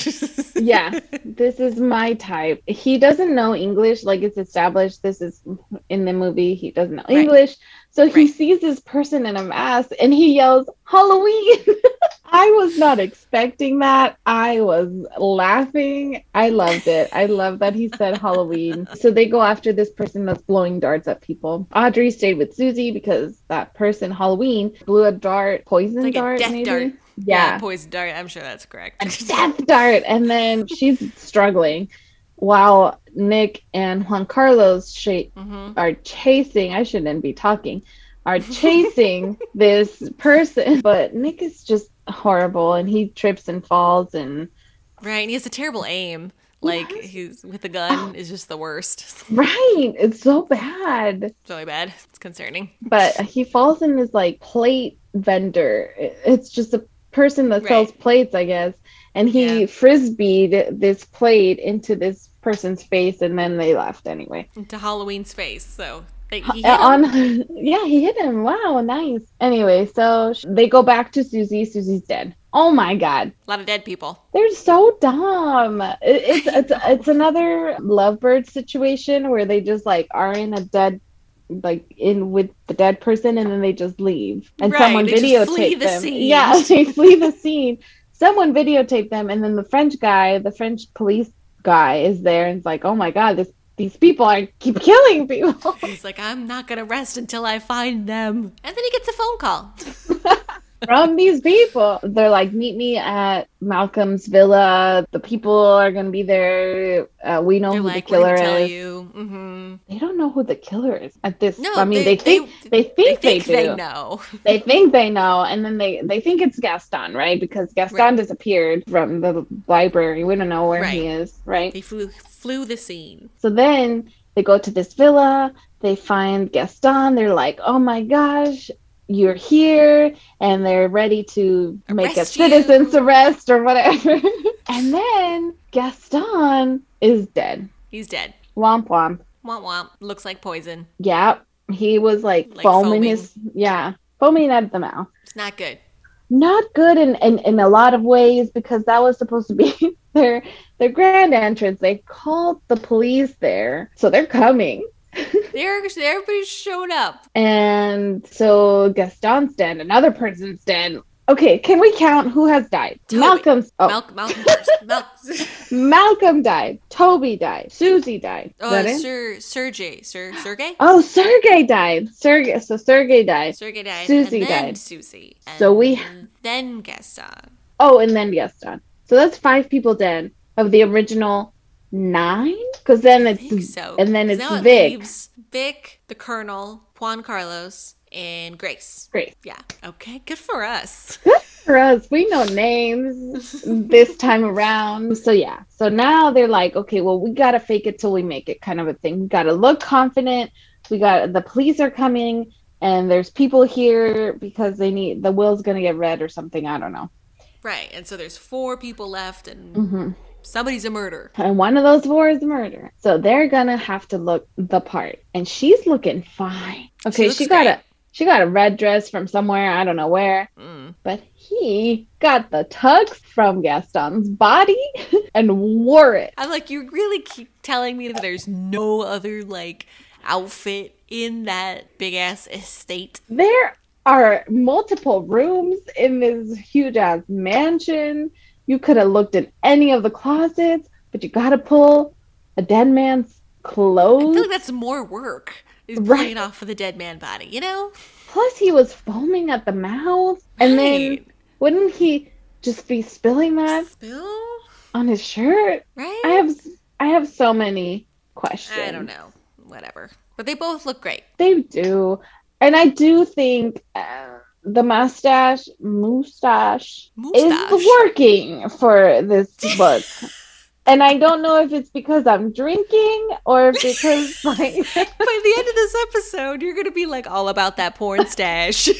yeah, this is my type. He doesn't know English, like it's established. This is in the movie. He doesn't know right. English. So he sees this person in a mask and he yells, Halloween. I was not expecting that. I was laughing. I loved it. I love that he said Halloween. So they go after this person that's blowing darts at people. Audrey stayed with Susie because that person, Halloween, blew a dart, poison like dart, death maybe? dart. Yeah. yeah, poison dart. I'm sure that's correct. A death dart. And then she's struggling while Nick and Juan Carlos sh- mm-hmm. are chasing, I shouldn't be talking, are chasing this person. But Nick is just horrible and he trips and falls and. Right. And he has a terrible aim. Like yes. he's with a gun is just the worst. Right. It's so bad. It's really bad. It's concerning. But he falls in this like plate vendor. It's just a person that sells right. plates, I guess. And he yeah. frisbeed this plate into this person's face and then they left anyway. Into Halloween's face. So he uh, on yeah, he hit him. Wow, nice. Anyway, so they go back to Susie. Susie's dead. Oh my god. A lot of dead people. They're so dumb. It, it's it's it's another lovebird situation where they just like are in a dead like in with the dead person and then they just leave and right, someone videotaped the them. Scene. Yeah, they flee the scene. Someone videotaped them and then the French guy, the French police guy is there and it's like, oh my god, this these people are keep killing people. He's like, I'm not gonna rest until I find them. And then he gets a phone call. from these people. They're like, meet me at Malcolm's villa. The people are gonna be there. Uh, we know They're who like, the killer is. You. Mm-hmm. They don't know who the killer is at this. No, I mean, they, they think they, they, think they, think they, they know. they think they know, and then they they think it's Gaston, right? Because Gaston right. disappeared from the library. We don't know where right. he is, right? They flew flew the scene. So then they go to this villa. They find Gaston. They're like, "Oh my gosh, you're here and they're ready to arrest make a citizen's arrest or whatever. and then Gaston is dead. He's dead. Womp womp. Womp womp. Looks like poison. Yeah. He was like, like foaming, foaming his yeah, foaming at the mouth. It's not good. not good in, in in a lot of ways because that was supposed to be their their grand entrance. They called the police there, so they're coming. They're everybody's showing up. And so Gaston's dead, another person's dead. Okay, can we count who has died? Toby. Malcolm's oh Malcolm, Malcolm. Mal- Malcolm died. Toby died. Susie died. Oh, it? Sir Sergey, Sir Sergey, Oh, Sergey died. Sergey. So Sergey died. Sergey died. Susie and died. Susie. So we- and then Gaston. Oh, and then Gaston. So that's five people dead of the original nine. Because then it's so. and then it's it Vic. Vic, the Colonel, Juan Carlos, and Grace. Grace, Yeah. Okay. Good for us. Good for us. We know names this time around. So yeah. So now they're like, okay, well, we gotta fake it till we make it, kind of a thing. We gotta look confident. We got the police are coming, and there's people here because they need the will's gonna get read or something. I don't know. Right. And so there's four people left, and hmm somebody's a murder. And one of those four is murder. So they're gonna have to look the part. And she's looking fine. Okay, looks she, got great. a she got a red dress from somewhere, I don't know where. Mm. But he got the tux from Gaston's body and wore it. I'm like, you really keep telling me that there's no other like outfit in that big ass estate. There are multiple rooms in this huge ass mansion. You could have looked in any of the closets, but you gotta pull a dead man's clothes. I feel like that's more work. Is Right. pulling off of the dead man body, you know? Plus, he was foaming at the mouth, and then wouldn't he just be spilling that Spill? on his shirt? Right? I have I have so many questions. I don't know. Whatever. But they both look great. They do, and I do think uh, the mustache mustache Mustache. is working for this book. and I don't know if it's because I'm drinking or because like By the end of this episode, you're gonna be like all about that porn stash.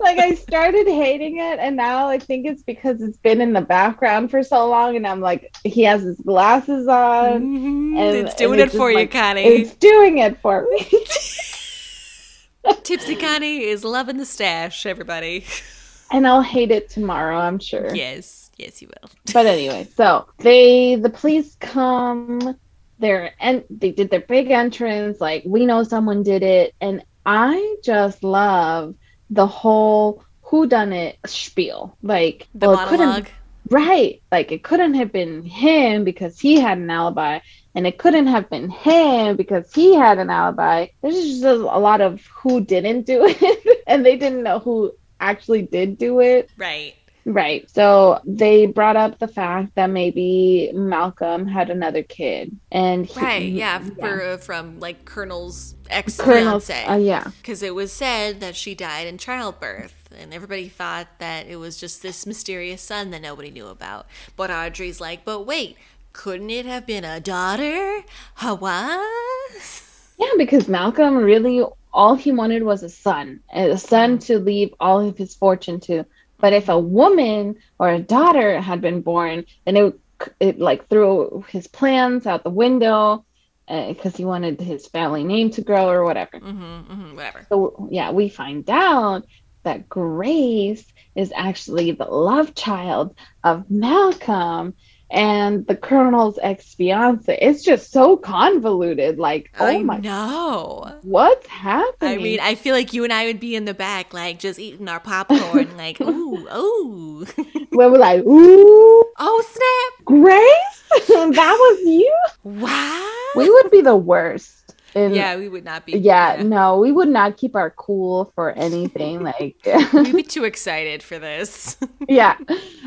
like I started hating it and now I think it's because it's been in the background for so long and I'm like he has his glasses on Mhm. and it's doing and it for you, like- Connie. It's doing it for me. Tipsy Connie is loving the stash, everybody. and I'll hate it tomorrow, I'm sure. Yes, yes, you will. But anyway, so they the police come, they're and they did their big entrance, like we know someone did it, and I just love the whole who done it spiel. Like The well, monologue. Right. Like it couldn't have been him because he had an alibi, and it couldn't have been him because he had an alibi. There's just a a lot of who didn't do it, and they didn't know who actually did do it. Right. Right. So they brought up the fact that maybe Malcolm had another kid, and he, Right, yeah, for, uh, from like Colonel's ex fiance. Uh, yeah. Because it was said that she died in childbirth, and everybody thought that it was just this mysterious son that nobody knew about. But Audrey's like, but wait, couldn't it have been a daughter? Hawa? Yeah, because Malcolm really all he wanted was a son, a son to leave all of his fortune to. But if a woman or a daughter had been born, then it would, it like threw his plans out the window because he wanted his family name to grow or whatever. Mm-hmm, mm-hmm, whatever. So yeah, we find out that Grace is actually the love child of Malcolm and the Colonel's ex fiance. It's just so convoluted. Like, oh I my, know. what's happening? I mean, I feel like you and I would be in the back, like just eating our popcorn, like, ooh, ooh. where we're like, ooh, oh, snap. Grace, that was you. Wow. We would be the worst. In, yeah, we would not be. yeah, no, we would not keep our cool for anything. Like, We'd be too excited for this. yeah,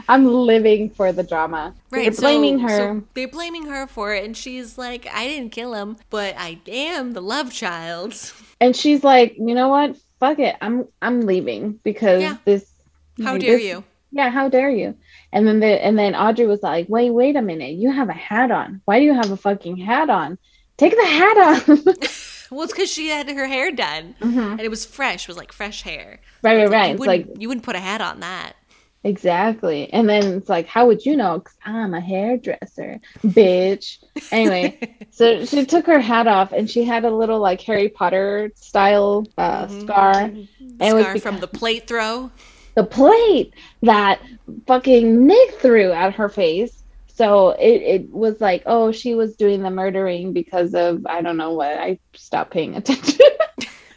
I'm living for the drama. Right, They're so- blaming her. so they're blaming her for it, and she's like, "I didn't kill him, but I am the love child." and she's like, you know what? Fuck it. I'm I'm leaving because Yeah. this. How dare this- you? Yeah, how dare you? And then the and then Audrey was like, wait, wait a minute. You have a hat on. Why do you have a fucking hat on? Take the hat off. Well, it's because she had her hair done, Mhm. and it was fresh. It was like fresh hair. Right, right, like, right. You wouldn't, like you wouldn't put a hat on that. exactly. And then it's like, how would you know? Because I'm a hairdresser, bitch. Anyway, so she took her hat off and she had a little like Harry Potter style uh, Mhm. scar. The it was scar from the plate throw. the plate that fucking Nick threw at her face. So it, it was like, oh, she was doing the murdering because of I don't know what. I stopped paying attention.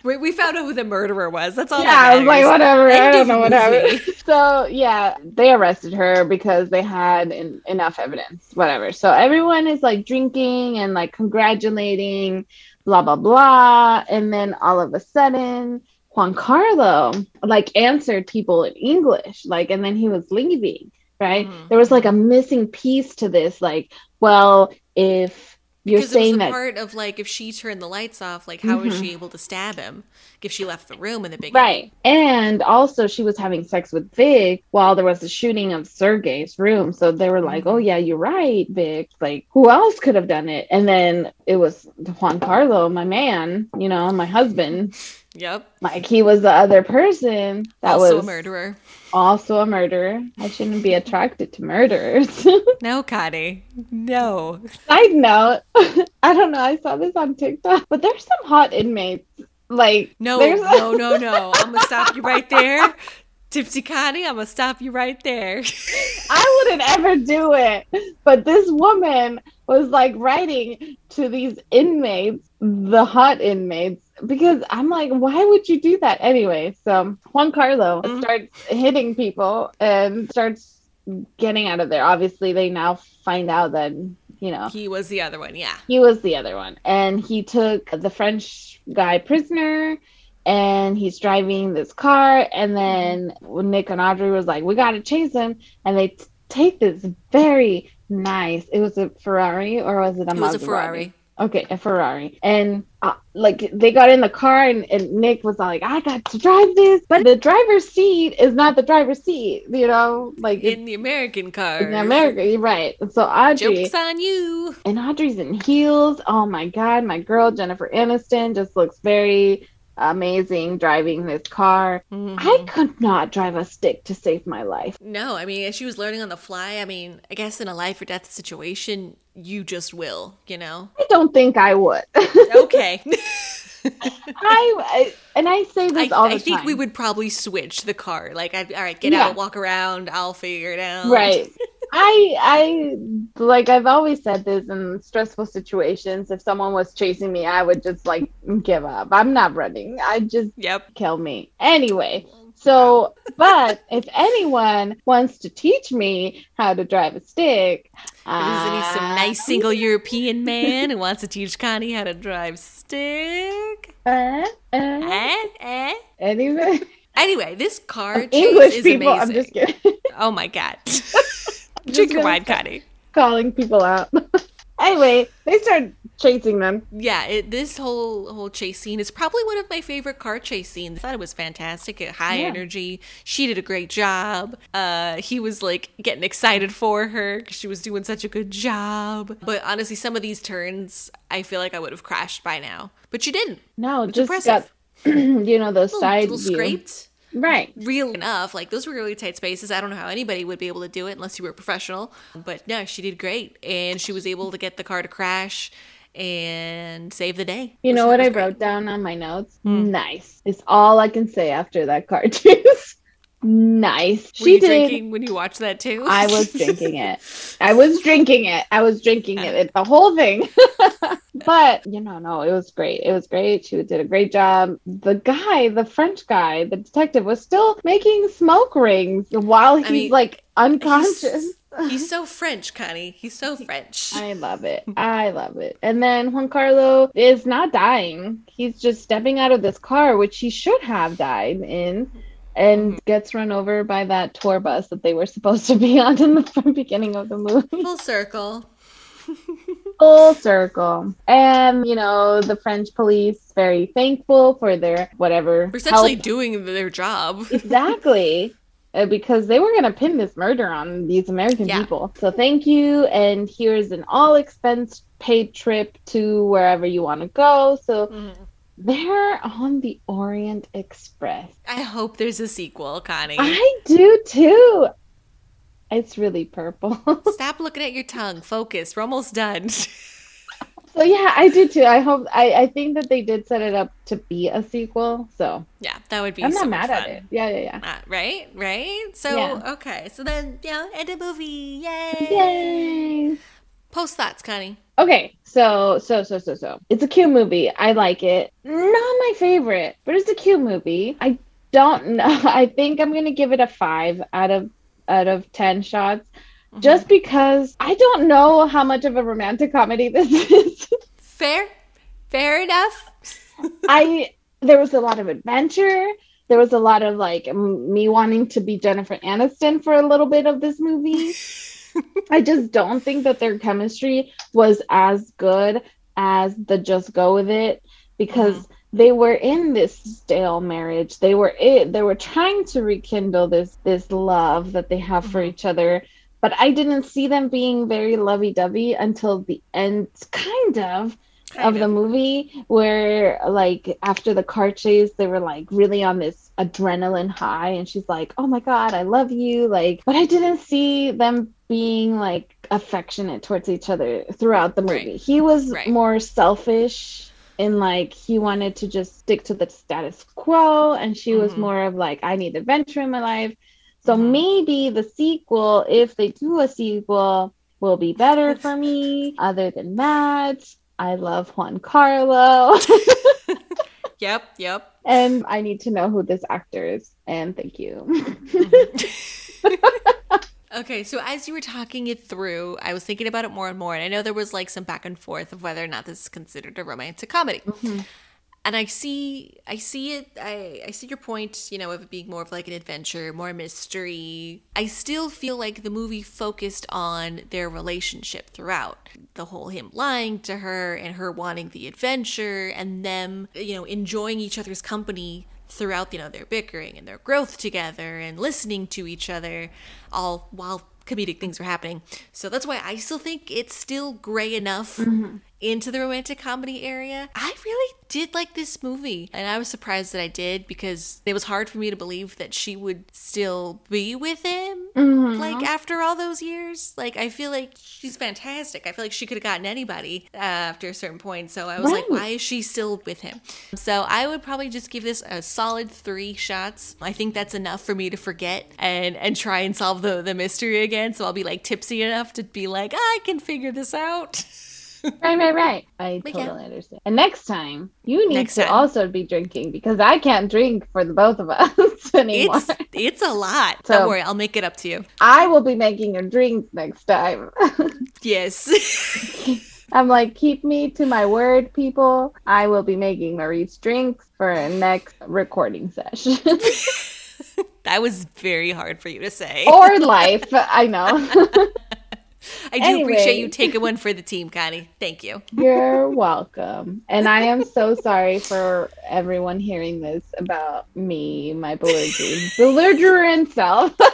We, we found out who the murderer was. That's all. yeah, I was like, whatever. I don't know what happened. So yeah, they arrested her because they had en- enough evidence. Whatever. So everyone is like drinking and like congratulating, blah blah blah, and then all of a sudden. Juan Carlo like answered people in English, like, and then he was leaving, right? Mhm. There was like a missing piece to this, like, well, if you're Because was saying the that part of like if she turned the lights off, like how was Mhm. she able to stab him if she left the room in the beginning? Right. And also she was having sex with Vic while there was the shooting of Sergei's room. So they were like, Oh yeah, you're right, Vic. Like who else could have done it? And then it was Juan Carlo, my man, you know, my husband. Yep. Like he was the other person that also was a murderer. also a murderer. I shouldn't be attracted to murderers. No, Connie. No. Side note, I don't know, I saw this on TikTok, but there's some hot inmates. Like No, there's no, no, no. I'm gonna stop you right there. Tipsy Connie, I'm gonna stop you right there. I wouldn't ever do it. But this woman was like writing to these inmates, the hot inmates, because I'm like, why would you do that anyway? So Juan Carlo Mhm. starts hitting people and starts getting out of there. Obviously, they now find out that, you know, he was the other one, yeah. he was the other one. And he took the French guy prisoner and he's driving this car. And then Nick and Audrey was like, we got to chase him. And they t- take this very nice, it was a Ferrari or was it a It was a Ferrari. Okay, a Ferrari. And uh, like they got in the car and, and Nick was like, I got to drive this. But the driver's seat is not the driver's seat, you know? Like In the American car. in America, you're right. So Audrey Joke's on you. and Audrey's in heels. Oh my god, my girl Jennifer Aniston just looks very amazing driving this car. Mhm. I could not drive a stick to save my life. No, I mean, she was learning on the fly, I mean, I guess in a life or death situation, you just will, you know? I don't think I would. Okay. I, I and I say I, this all the I think time. we would probably switch the car. Like, I, all right, get Yeah. out, walk around, I'll figure it out. right. I I like I've always said this in stressful situations. If someone was chasing me, I would just like give up. I'm not running. I just Yep. kill me. Anyway, so, but if anyone wants to teach me how to drive a stick, Isn't he some nice single European man who wants to teach Connie how to drive stick? Uh, uh, Eh? Eh? anyway, Anyway, this car chase English is people, amazing. I'm just kidding. Oh my god. Drink your wine, Connie. Calling people out. anyway, they start chasing them. Yeah, it, this whole whole chase scene is probably one of my favorite car chase scenes. I thought it was fantastic, uh, high Yeah. energy. She did a great job. Uh, he was like getting excited for her because she was doing such a good job. But honestly, some of these turns, I feel like I would have crashed by now, but she didn't. No, just impressive. got you know the Little, side little scraped. Right. Real enough, like those were really tight spaces. I don't know how anybody would be able to do it unless you were a professional. But no, she did great, and she was able to get the car to crash and save the day. You know what I great. wrote down on my notes? Hmm. Nice. It's all I can say after that car chase. Nice. Were she you did. drinking when you watched that too? I was drinking it. I was drinking it. I was drinking it. It's the whole thing. but you know, no, it was great. It was great. She did a great job. The guy, the French guy, the detective, was still making smoke rings while he's mean, like unconscious. He's so French, Connie. He's so French. I love it. I love it. And then Juan Carlo is not dying. He's just stepping out of this car, which he should have died in, and gets run over by that tour bus that they were supposed to be on in the beginning of the movie. Full circle. Full circle. And, you know, the French police very thankful for their whatever. We're essentially help. doing their job. Exactly. Uh, because they were going to pin this murder on these American Yeah. people. So thank you. And here's an all expense paid trip to wherever you want to go. So Mhm. They're on the Orient Express. I hope there's a sequel, Connie. I do too. It's really purple. Stop looking at your tongue. Focus. We're almost done. So yeah, I do too. I hope I, I think that they did set it up to be a sequel. So Yeah, that would be I'm so not mad at it. Yeah, yeah, yeah. Uh, right, right. So Yeah. okay, so then yeah, end a movie. Yay! Yay! Post thoughts, Connie. Okay, so so so so so it's a cute movie. I like it. Not my favorite, but it's a cute movie. I don't know. I think I'm gonna give it a five out of out of ten shots, Mm-hmm. just because I don't know how much of a romantic comedy this is. Fair, fair enough. I there was a lot of adventure. There was a lot of like m- me wanting to be Jennifer Aniston for a little bit of this movie. I just don't think that their chemistry was as good as the just go with it because they were in this stale marriage. They were it they were trying to rekindle this this love that they have for Mhm. each other. But I didn't see them being very lovey-dovey until the end, kind of Kind of the movie where like after the car chase they were like really on this adrenaline high and she's like oh my god i love you like but i didn't see them being like affectionate towards each other throughout the movie Right. he was Right. more selfish and like he wanted to just stick to the status quo and she was Mhm. more of like i need adventure in my life so Mhm. maybe the sequel if they do a sequel will be better for me other than that i love juan carlo Yep, yep. and i need to know who this actor is and thank you mm-hmm. Okay, so as you were talking it through, I was thinking about it more and more, and I know there was like some back and forth of whether or not this is considered a romantic comedy. Mm-hmm. And I see, I see it. I, I see your point. You know, of it being more of like an adventure, more mystery. I still feel like the movie focused on their relationship throughout. The whole him lying to her and her wanting the adventure, and them, you know, enjoying each other's company throughout. You know, their bickering and their growth together, and listening to each other, all while comedic things are happening. So that's why I still think it's still gray enough mm-hmm. Into the romantic comedy area. I really did like this movie, and I was surprised that I did because it was hard for me to believe that she would still be with him. Mhm. Like after all those years, like I feel like she's fantastic. I feel like she could have gotten anybody uh, after a certain point. So I was like, why is she still with him? So I would probably just give this a solid three shots. I think that's enough for me to forget and and try and solve the the mystery again. So I'll be like tipsy enough to be like, I can figure this out. right right right i But totally yeah. understand and next time you need Next to time. also be drinking because i can't drink for the both of us anymore It's it's a lot. So- Don't worry, I'll make it up to you. i will be making your drinks next time Yes. I'm like, keep me to my word, people. I will be making Marie's drinks for next recording session that was very hard for you to say. or life. I know. I do appreciate you taking one for the team, Connie. Thank you. You're welcome. And I am so sorry for everyone hearing this about me, my belligerent, belligerent self.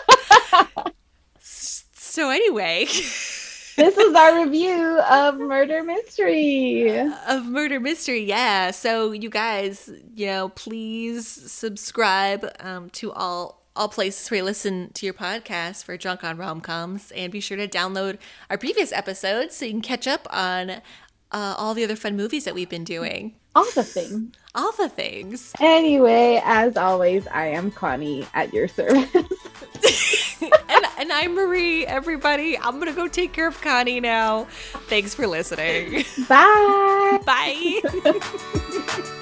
So anyway, this is our review of Murder Mystery. of murder mystery, yeah. So you guys, you know, please subscribe um, to all all places where you listen to your podcast for Drunk on Rom Coms, and be sure to download our previous episodes so you can catch up on uh, all the other fun movies that we've been doing. All the things. All the things. Anyway, as always, I am Connie at your service. and, and I'm Marie, everybody. I'm going to go take care of Connie now. Thanks for listening. Bye. Bye.